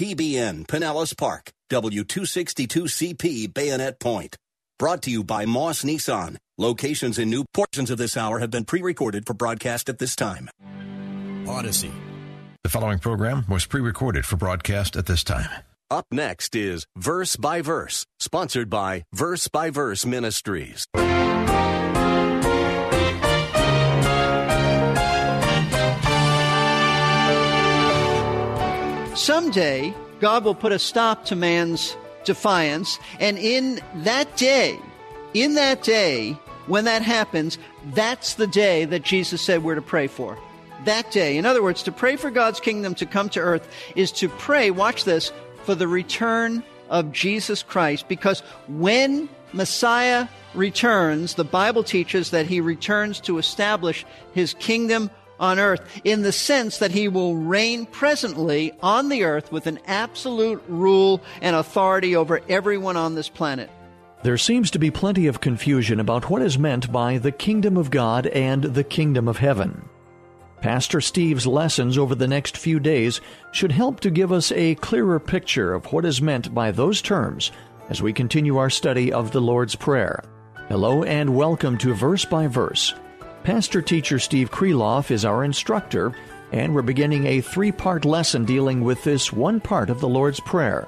TBN Pinellas Park, W262CP Bayonet Point. Brought to you by Moss Nissan. Locations in new portions of this hour have been pre-recorded for broadcast at this time. Odyssey. The following program was pre-recorded for broadcast at this time. Up next is Verse by Verse, sponsored by Verse by Verse Ministries. Someday, God will put a stop to man's defiance, and in that day, in that day, when that happens, that's the day that Jesus said we're to pray for. That day. In other words, to pray for God's kingdom to come to earth is to pray, watch this, for the return of Jesus Christ. Because when Messiah returns, the Bible teaches that he returns to establish his kingdom on earth in the sense that he will reign presently on the earth with an absolute rule and authority over everyone on this planet. There seems to be plenty of confusion about what is meant by the kingdom of God and the kingdom of heaven. Pastor Steve's lessons over the next few days should help to give us a clearer picture of what is meant by those terms as we continue our study of the Lord's Prayer. Hello and welcome to Verse by Verse. Pastor teacher Steve Kreloff is our instructor, and we're beginning a three part lesson dealing with this one part of the Lord's Prayer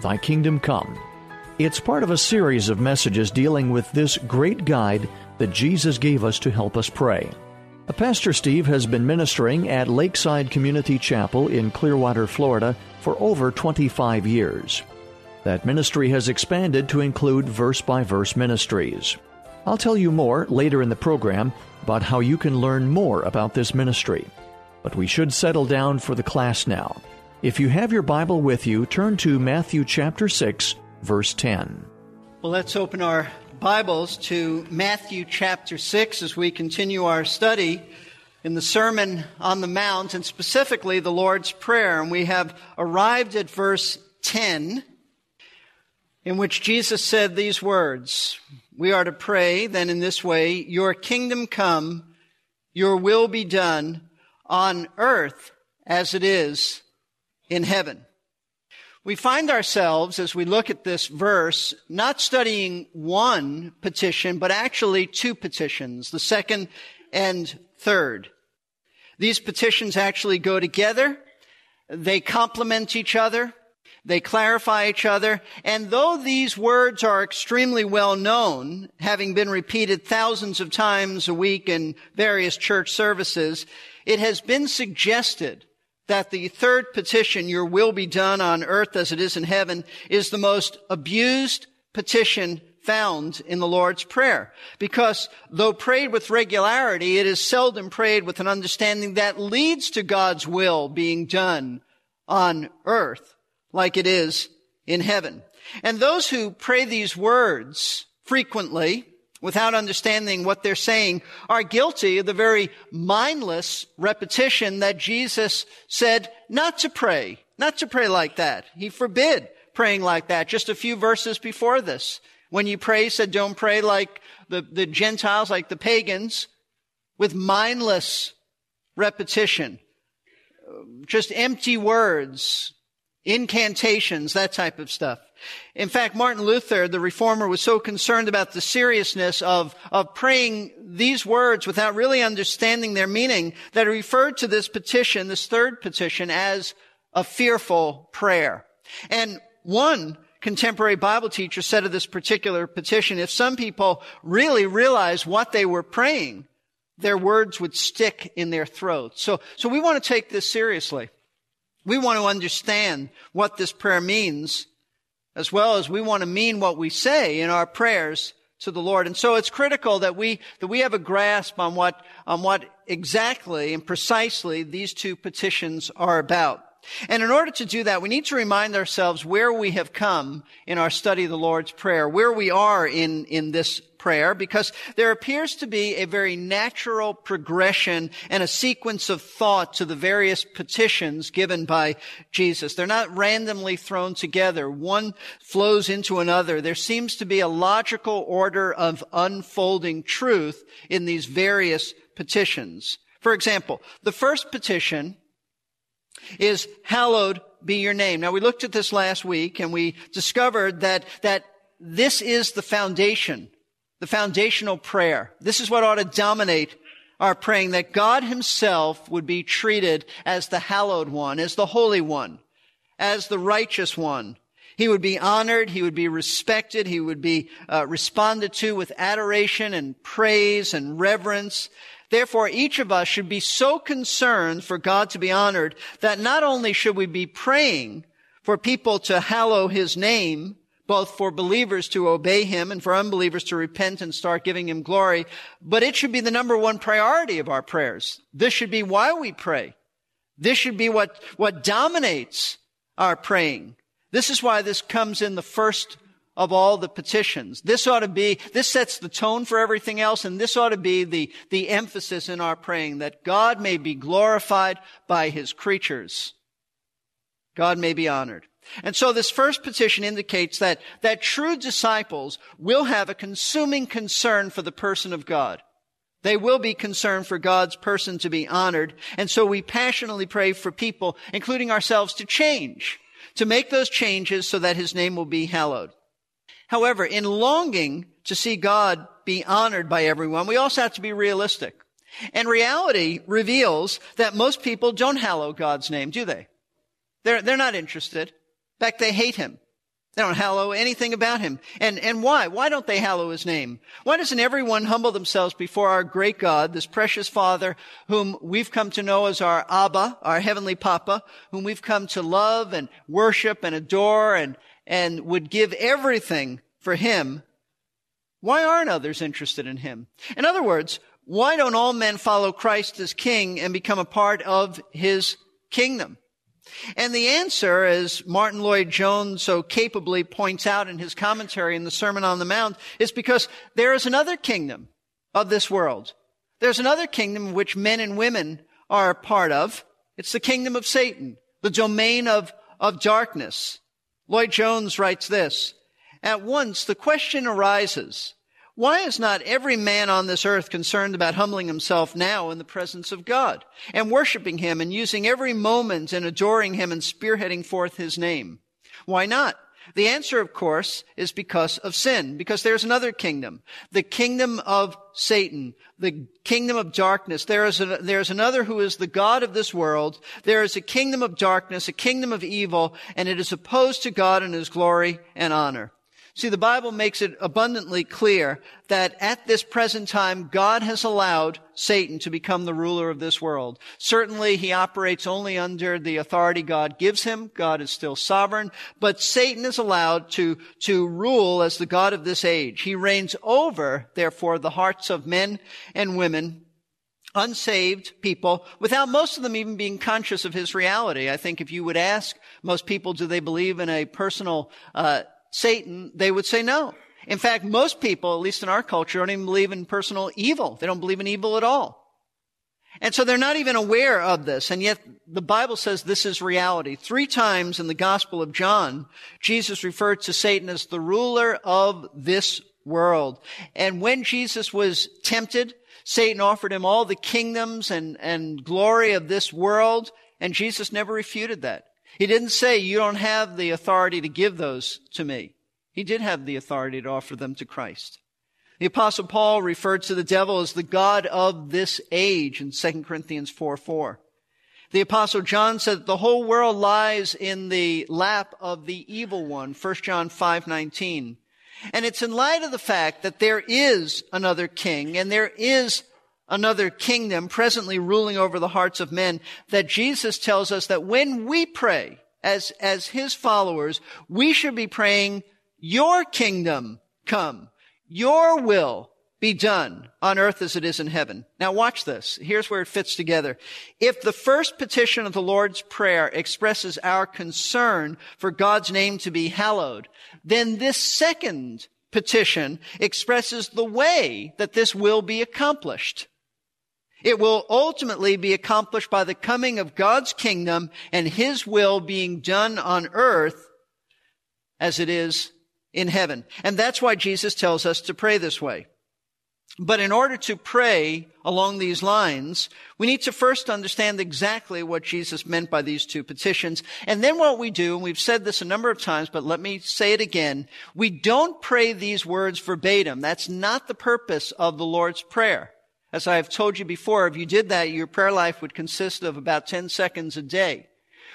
Thy Kingdom Come. It's part of a series of messages dealing with this great guide that Jesus gave us to help us pray. Uh, Pastor Steve has been ministering at Lakeside Community Chapel in Clearwater, Florida for over 25 years. That ministry has expanded to include verse by verse ministries. I'll tell you more later in the program about how you can learn more about this ministry. But we should settle down for the class now. If you have your Bible with you, turn to Matthew chapter 6, verse 10. Well, let's open our Bibles to Matthew chapter 6 as we continue our study in the Sermon on the Mount and specifically the Lord's Prayer. And we have arrived at verse 10 in which Jesus said these words. We are to pray then in this way, Your kingdom come, your will be done on earth as it is in heaven. We find ourselves, as we look at this verse, not studying one petition, but actually two petitions, the second and third. These petitions actually go together. They complement each other. They clarify each other. And though these words are extremely well known, having been repeated thousands of times a week in various church services, it has been suggested that the third petition, your will be done on earth as it is in heaven, is the most abused petition found in the Lord's Prayer. Because though prayed with regularity, it is seldom prayed with an understanding that leads to God's will being done on earth like it is in heaven. And those who pray these words frequently without understanding what they're saying are guilty of the very mindless repetition that Jesus said not to pray, not to pray like that. He forbid praying like that just a few verses before this. When you pray, he said don't pray like the, the Gentiles, like the pagans, with mindless repetition. Just empty words, incantations, that type of stuff. In fact, Martin Luther, the reformer, was so concerned about the seriousness of, of praying these words without really understanding their meaning that he referred to this petition, this third petition, as a fearful prayer. And one contemporary Bible teacher said of this particular petition, if some people really realized what they were praying, their words would stick in their throats. So, so we want to take this seriously. We want to understand what this prayer means as well as we want to mean what we say in our prayers to the Lord. And so it's critical that we, that we have a grasp on what, on what exactly and precisely these two petitions are about. And in order to do that, we need to remind ourselves where we have come in our study of the Lord's Prayer, where we are in, in this prayer, because there appears to be a very natural progression and a sequence of thought to the various petitions given by Jesus. They're not randomly thrown together. One flows into another. There seems to be a logical order of unfolding truth in these various petitions. For example, the first petition is hallowed be your name. Now we looked at this last week and we discovered that, that this is the foundation, the foundational prayer. This is what ought to dominate our praying, that God himself would be treated as the hallowed one, as the holy one, as the righteous one. He would be honored. He would be respected. He would be uh, responded to with adoration and praise and reverence. Therefore, each of us should be so concerned for God to be honored that not only should we be praying for people to hallow his name, both for believers to obey him and for unbelievers to repent and start giving him glory, but it should be the number one priority of our prayers. This should be why we pray. This should be what, what dominates our praying. This is why this comes in the first of all the petitions. This ought to be, this sets the tone for everything else, and this ought to be the, the emphasis in our praying, that God may be glorified by his creatures. God may be honored. And so this first petition indicates that, that true disciples will have a consuming concern for the person of God. They will be concerned for God's person to be honored. And so we passionately pray for people, including ourselves, to change, to make those changes so that his name will be hallowed. However, in longing to see God be honored by everyone, we also have to be realistic. And reality reveals that most people don't hallow God's name, do they? They're, they're not interested. In fact, they hate him. They don't hallow anything about him. And, and why? Why don't they hallow his name? Why doesn't everyone humble themselves before our great God, this precious Father, whom we've come to know as our Abba, our Heavenly Papa, whom we've come to love and worship and adore and, and would give everything for him, why aren't others interested in him? In other words, why don't all men follow Christ as king and become a part of his kingdom? And the answer, as Martyn Lloyd-Jones so capably points out in his commentary in the Sermon on the Mount, is because there is another kingdom of this world. There's another kingdom which men and women are a part of. It's the kingdom of Satan, the domain of, of darkness. Lloyd-Jones writes this, at once the question arises, why is not every man on this earth concerned about humbling himself now in the presence of God and worshiping him and using every moment in adoring him and spearheading forth his name? Why not? The answer, of course, is because of sin, because there's another kingdom, the kingdom of Satan, the kingdom of darkness. There is, a, there's another who is the God of this world. There is a kingdom of darkness, a kingdom of evil, and it is opposed to God and his glory and honor. See, the Bible makes it abundantly clear that at this present time, God has allowed Satan to become the ruler of this world. Certainly, he operates only under the authority God gives him. God is still sovereign, but Satan is allowed to, to rule as the God of this age. He reigns over, therefore, the hearts of men and women unsaved people without most of them even being conscious of his reality. I think if you would ask most people, do they believe in a personal uh, Satan, they would say no. In fact, most people, at least in our culture, don't even believe in personal evil. They don't believe in evil at all. And so they're not even aware of this. And yet the Bible says this is reality. Three times in the Gospel of John, Jesus referred to Satan as the ruler of this world. And when Jesus was tempted, Satan offered him all the kingdoms and, and glory of this world, and Jesus never refuted that. He didn't say, you don't have the authority to give those to me. He did have the authority to offer them to Christ. The apostle Paul referred to the devil as the God of this age in 2 Corinthians 4 4. The apostle John said that the whole world lies in the lap of the evil one, 1 John 5 19. And it's in light of the fact that there is another king and there is another kingdom presently ruling over the hearts of men, that Jesus tells us that when we pray as, as his followers, we should be praying, your kingdom come, your will be done on earth as it is in heaven. Now watch this. Here's where it fits together. If the first petition of the Lord's Prayer expresses our concern for God's name to be hallowed, then this second petition expresses the way that this will be accomplished. It will ultimately be accomplished by the coming of God's kingdom and His will being done on earth as it is in heaven. And that's why Jesus tells us to pray this way. But in order to pray along these lines, we need to first understand exactly what Jesus meant by these two petitions. And then what we do, and we've said this a number of times, but let me say it again, we don't pray these words verbatim. That's not the purpose of the Lord's Prayer. As I have told you before, if you did that, your prayer life would consist of about 10 seconds a day.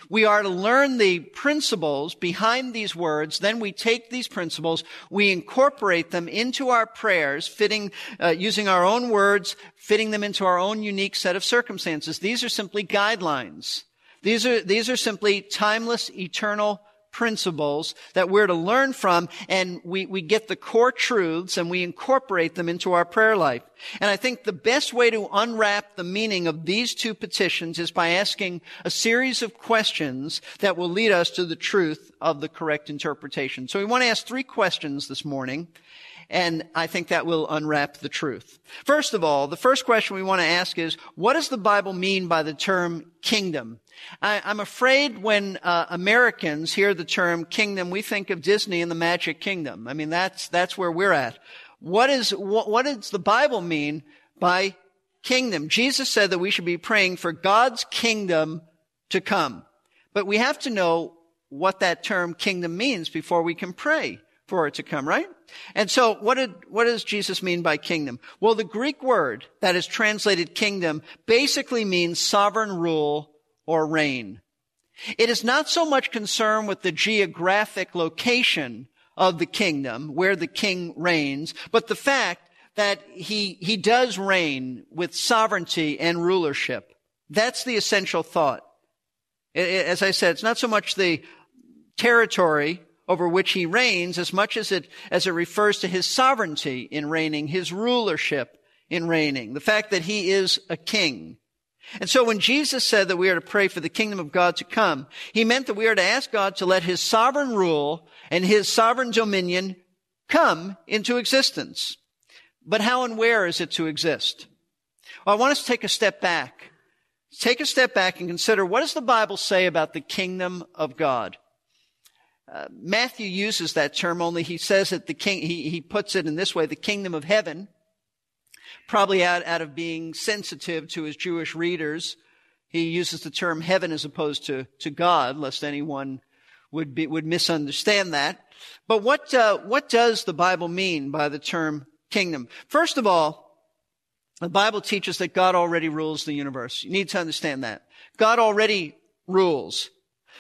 We are to learn the principles behind these words. Then we take these principles, we incorporate them into our prayers, fitting, uh, using our own words, fitting them into our own unique set of circumstances. These are simply guidelines. These are, these are simply timeless, eternal principles that we're to learn from and we, we get the core truths and we incorporate them into our prayer life. And I think the best way to unwrap the meaning of these two petitions is by asking a series of questions that will lead us to the truth of the correct interpretation. So we want to ask three questions this morning. And I think that will unwrap the truth. First of all, the first question we want to ask is, what does the Bible mean by the term kingdom? I, am afraid when uh, Americans hear the term kingdom, we think of Disney and the Magic Kingdom. I mean, that's that's where we're at. What is what, what does the Bible mean by kingdom? Jesus said that we should be praying for God's kingdom to come, but we have to know what that term kingdom means before we can pray for it to come, right? And so what did, what does Jesus mean by kingdom? Well, the Greek word that is translated kingdom basically means sovereign rule or reign. It is not so much concerned with the geographic location of the kingdom, where the king reigns, but the fact that he, he does reign with sovereignty and rulership. That's the essential thought. As I said, it's not so much the territory over which he reigns as much as it, as it refers to his sovereignty in reigning, his rulership in reigning, the fact that he is a king. And so when Jesus said that we are to pray for the kingdom of God to come, he meant that we are to ask God to let his sovereign rule and his sovereign dominion come into existence. But how and where is it to exist? Well, I want us to take a step back. Take a step back and consider what does the Bible say about the kingdom of God? Uh, Matthew uses that term only he says that the king, he, he puts it in this way, the kingdom of heaven probably out, out of being sensitive to his Jewish readers. He uses the term heaven as opposed to, to God, lest anyone would be, would misunderstand that. But what, uh, what does the Bible mean by the term kingdom? First of all, the Bible teaches that God already rules the universe. You need to understand that. God already rules.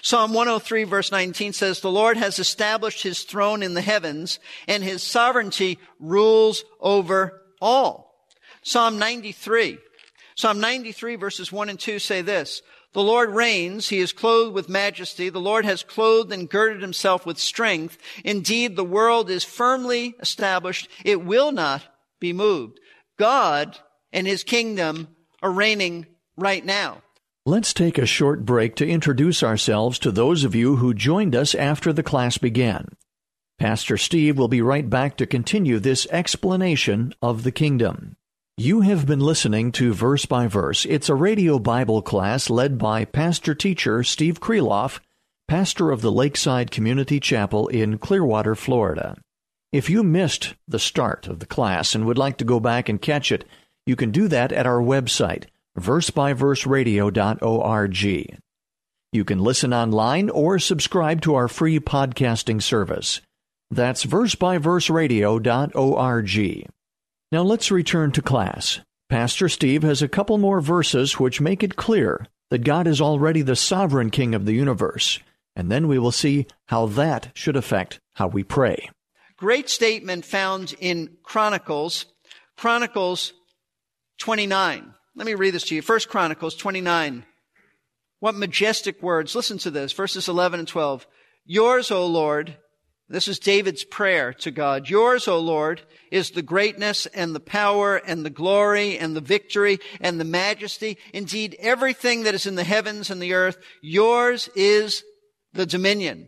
Psalm 103 verse 19 says, the Lord has established his throne in the heavens and his sovereignty rules over all. Psalm 93. Psalm 93 verses 1 and 2 say this, the Lord reigns. He is clothed with majesty. The Lord has clothed and girded himself with strength. Indeed, the world is firmly established. It will not be moved. God and his kingdom are reigning right now. Let's take a short break to introduce ourselves to those of you who joined us after the class began. Pastor Steve will be right back to continue this explanation of the kingdom. You have been listening to Verse by Verse. It's a radio Bible class led by pastor teacher Steve Kreloff, pastor of the Lakeside Community Chapel in Clearwater, Florida. If you missed the start of the class and would like to go back and catch it, you can do that at our website, versebyverseradio.org. You can listen online or subscribe to our free podcasting service. That's versebyverseradio.org. Now let's return to class. Pastor Steve has a couple more verses which make it clear that God is already the sovereign king of the universe, and then we will see how that should affect how we pray. Great statement found in Chronicles, Chronicles 29. Let me read this to you. First Chronicles 29. What majestic words. Listen to this. Verses 11 and 12. Yours, O Lord, this is David's prayer to God. Yours, O Lord, is the greatness and the power and the glory and the victory and the majesty. Indeed, everything that is in the heavens and the earth, yours is the dominion.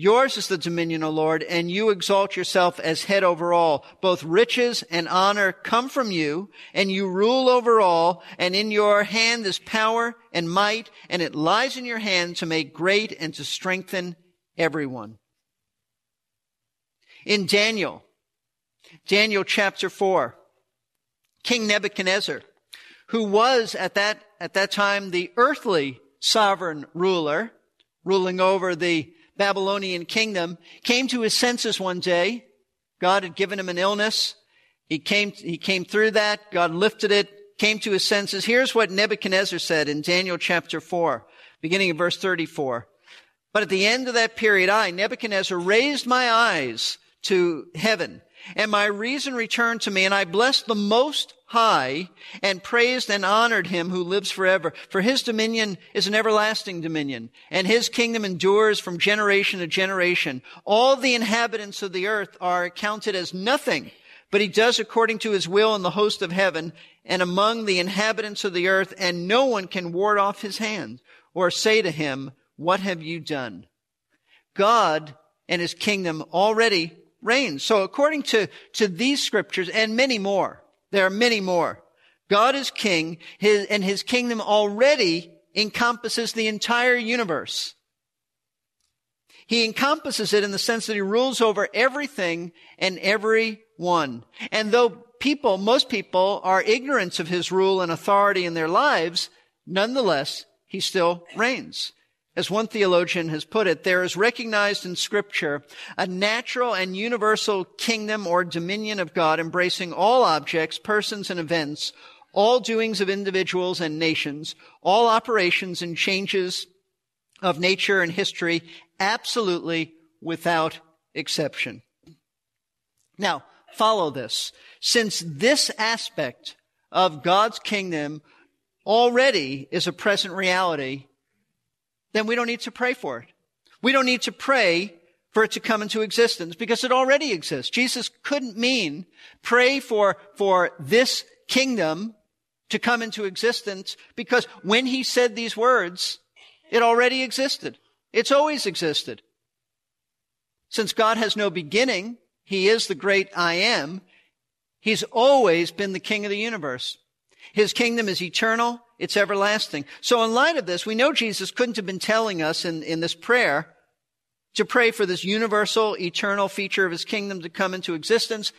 Yours is the dominion, O Lord, and you exalt yourself as head over all. Both riches and honor come from you, and you rule over all, and in your hand is power and might, and it lies in your hand to make great and to strengthen everyone in Daniel. Daniel chapter 4. King Nebuchadnezzar, who was at that, at that time the earthly sovereign ruler, ruling over the Babylonian kingdom, came to his senses one day. God had given him an illness. He came, he came through that. God lifted it, came to his senses. Here's what Nebuchadnezzar said in Daniel chapter 4, beginning of verse 34. But at the end of that period, I, Nebuchadnezzar, raised my eyes to heaven and my reason returned to me and I blessed the most high and praised and honored him who lives forever. For his dominion is an everlasting dominion and his kingdom endures from generation to generation. All the inhabitants of the earth are counted as nothing, but he does according to his will in the host of heaven and among the inhabitants of the earth and no one can ward off his hand or say to him, what have you done? God and his kingdom already reigns. So according to, to these scriptures and many more, there are many more. God is king, his, and his kingdom already encompasses the entire universe. He encompasses it in the sense that he rules over everything and everyone. And though people, most people are ignorant of his rule and authority in their lives, nonetheless, he still reigns. As one theologian has put it, there is recognized in scripture a natural and universal kingdom or dominion of God embracing all objects, persons, and events, all doings of individuals and nations, all operations and changes of nature and history, absolutely without exception. Now, follow this. Since this aspect of God's kingdom already is a present reality, then we don't need to pray for it. We don't need to pray for it to come into existence because it already exists. Jesus couldn't mean pray for, for this kingdom to come into existence because when he said these words, it already existed. It's always existed. Since God has no beginning, he is the great I am. He's always been the king of the universe. His kingdom is eternal. It's everlasting. So in light of this, we know Jesus couldn't have been telling us in, in this prayer to pray for this universal, eternal feature of his kingdom to come into existence.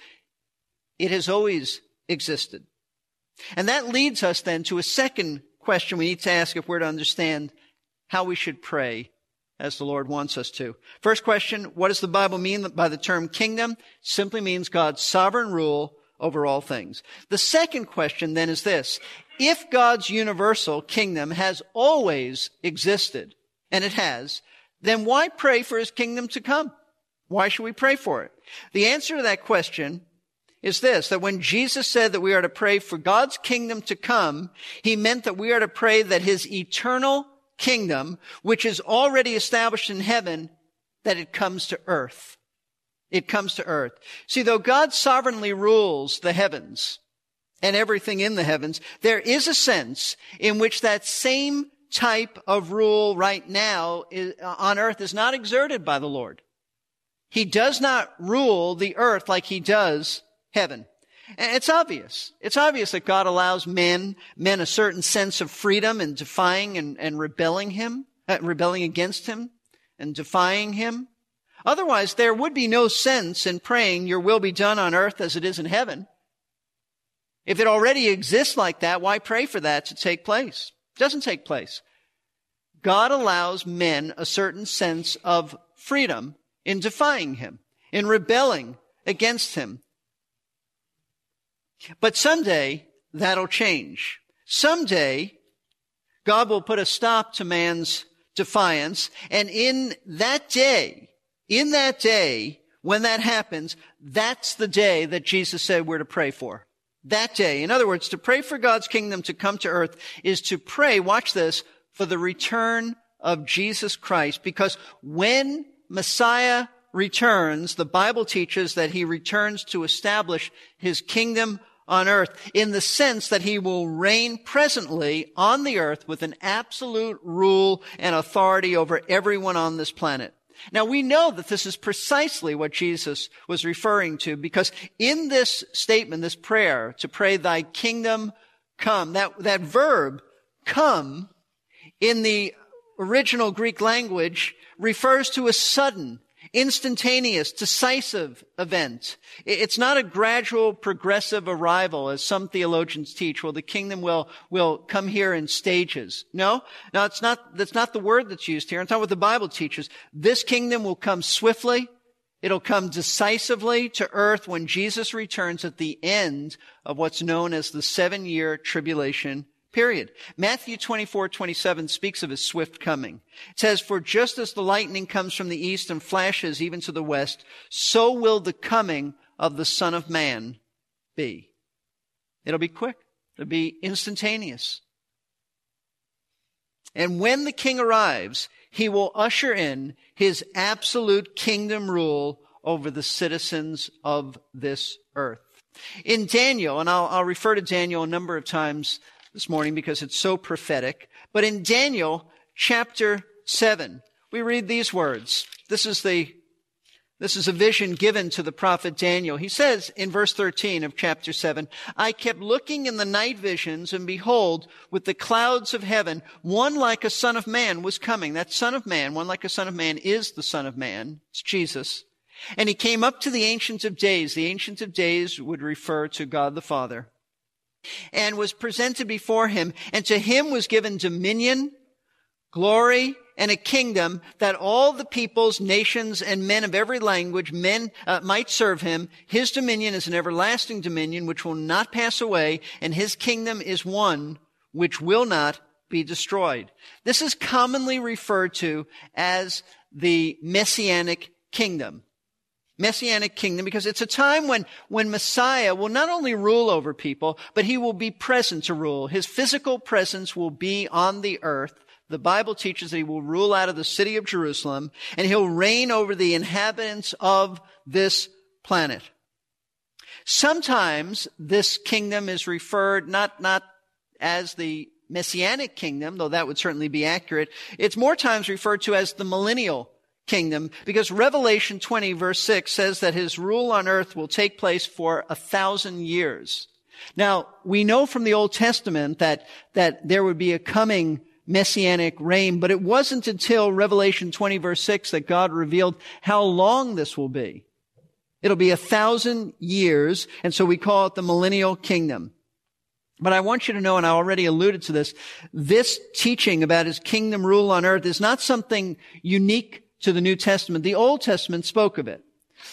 It has always existed. And that leads us then to a second question we need to ask if we're to understand how we should pray as the Lord wants us to. First question, what does the Bible mean by the term kingdom? Simply means God's sovereign rule over all things. The second question then is this. If God's universal kingdom has always existed, and it has, then why pray for his kingdom to come? Why should we pray for it? The answer to that question is this, that when Jesus said that we are to pray for God's kingdom to come, he meant that we are to pray that his eternal kingdom, which is already established in heaven, that it comes to earth. It comes to earth. See, though God sovereignly rules the heavens and everything in the heavens, there is a sense in which that same type of rule right now is, uh, on earth is not exerted by the Lord. He does not rule the earth like he does heaven. And it's obvious. It's obvious that God allows men, men a certain sense of freedom in defying and, and rebelling him, uh, rebelling against him and defying him. Otherwise, there would be no sense in praying, Your will be done on earth as it is in heaven. If it already exists like that, why pray for that to take place? It doesn't take place. God allows men a certain sense of freedom in defying Him, in rebelling against Him. But someday, that'll change. Someday, God will put a stop to man's defiance, and in that day, in that day, when that happens, that's the day that Jesus said we're to pray for. That day. In other words, to pray for God's kingdom to come to earth is to pray, watch this, for the return of Jesus Christ. Because when Messiah returns, the Bible teaches that he returns to establish his kingdom on earth in the sense that he will reign presently on the earth with an absolute rule and authority over everyone on this planet. Now we know that this is precisely what Jesus was referring to because in this statement, this prayer, to pray thy kingdom come, that, that verb come in the original Greek language refers to a sudden, instantaneous, decisive event. It's not a gradual, progressive arrival, as some theologians teach. Well, the kingdom will, will come here in stages. No, no, it's not, that's not the word that's used here. It's not what the Bible teaches. This kingdom will come swiftly. It'll come decisively to earth when Jesus returns at the end of what's known as the seven year tribulation Period. Matthew 24, 27 speaks of his swift coming. It says, For just as the lightning comes from the east and flashes even to the west, so will the coming of the Son of Man be. It'll be quick. It'll be instantaneous. And when the king arrives, he will usher in his absolute kingdom rule over the citizens of this earth. In Daniel, and I'll, I'll refer to Daniel a number of times this morning because it's so prophetic. But in Daniel chapter 7, we read these words. This is the this is a vision given to the prophet Daniel. He says in verse 13 of chapter 7, I kept looking in the night visions and behold, with the clouds of heaven, one like a son of man was coming. That son of man, one like a son of man is the son of man. It's Jesus. And he came up to the ancient of days. The ancient of days would refer to God the Father and was presented before him, and to him was given dominion, glory, and a kingdom that all the peoples, nations, and men of every language men uh, might serve him. His dominion is an everlasting dominion which will not pass away, and his kingdom is one which will not be destroyed. This is commonly referred to as the messianic kingdom messianic kingdom because it's a time when, when Messiah will not only rule over people, but he will be present to rule. His physical presence will be on the earth. The Bible teaches that he will rule out of the city of Jerusalem and he'll reign over the inhabitants of this planet. Sometimes this kingdom is referred not, not as the messianic kingdom, though that would certainly be accurate. It's more times referred to as the millennial kingdom because Revelation 20 verse 6 says that his rule on earth will take place for a thousand years. Now, we know from the Old Testament that, that there would be a coming messianic reign, but it wasn't until Revelation 20 verse 6 that God revealed how long this will be. It'll be a thousand years, and so we call it the millennial kingdom. But I want you to know, and I already alluded to this, this teaching about his kingdom rule on earth is not something unique to the New Testament. The Old Testament spoke of it.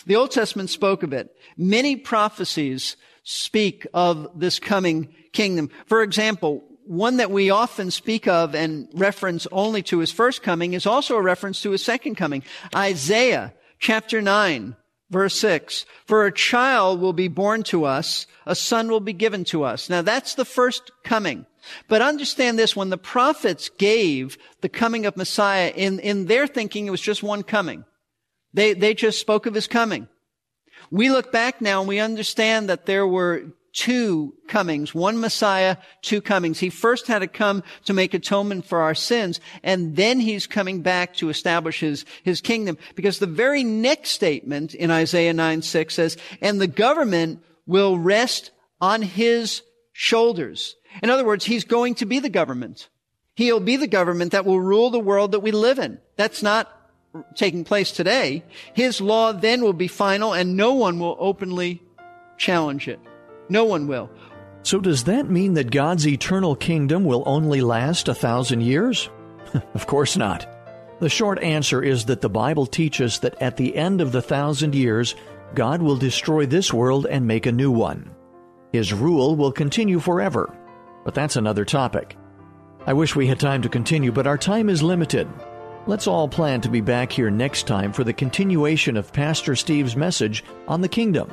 The Old Testament spoke of it. Many prophecies speak of this coming kingdom. For example, one that we often speak of and reference only to his first coming is also a reference to his second coming. Isaiah chapter 9 verse 6. For a child will be born to us, a son will be given to us. Now that's the first coming. But understand this, when the prophets gave the coming of Messiah, in, in their thinking, it was just one coming. They, they just spoke of his coming. We look back now and we understand that there were two comings, one Messiah, two comings. He first had to come to make atonement for our sins, and then he's coming back to establish his, his kingdom. Because the very next statement in Isaiah 9, 6 says, and the government will rest on his shoulders. In other words, he's going to be the government. He'll be the government that will rule the world that we live in. That's not taking place today. His law then will be final and no one will openly challenge it. No one will. So does that mean that God's eternal kingdom will only last a thousand years? of course not. The short answer is that the Bible teaches that at the end of the thousand years, God will destroy this world and make a new one. His rule will continue forever, but that's another topic. I wish we had time to continue, but our time is limited. Let's all plan to be back here next time for the continuation of Pastor Steve's message on the kingdom,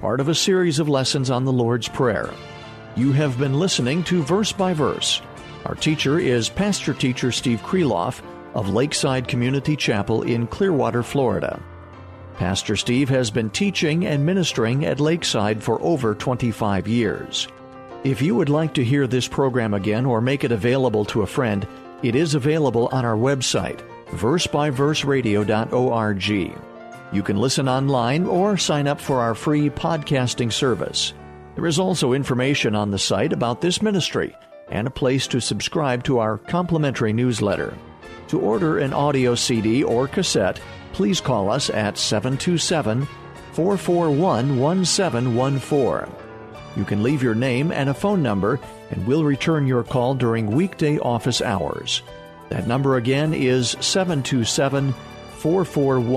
part of a series of lessons on the Lord's Prayer. You have been listening to Verse by Verse. Our teacher is Pastor Teacher Steve Kreloff of Lakeside Community Chapel in Clearwater, Florida. Pastor Steve has been teaching and ministering at Lakeside for over 25 years. If you would like to hear this program again or make it available to a friend, it is available on our website, versebyverseradio.org. You can listen online or sign up for our free podcasting service. There is also information on the site about this ministry and a place to subscribe to our complimentary newsletter. To order an audio CD or cassette, please call us at 727 441 1714. You can leave your name and a phone number, and we'll return your call during weekday office hours. That number again is 727 441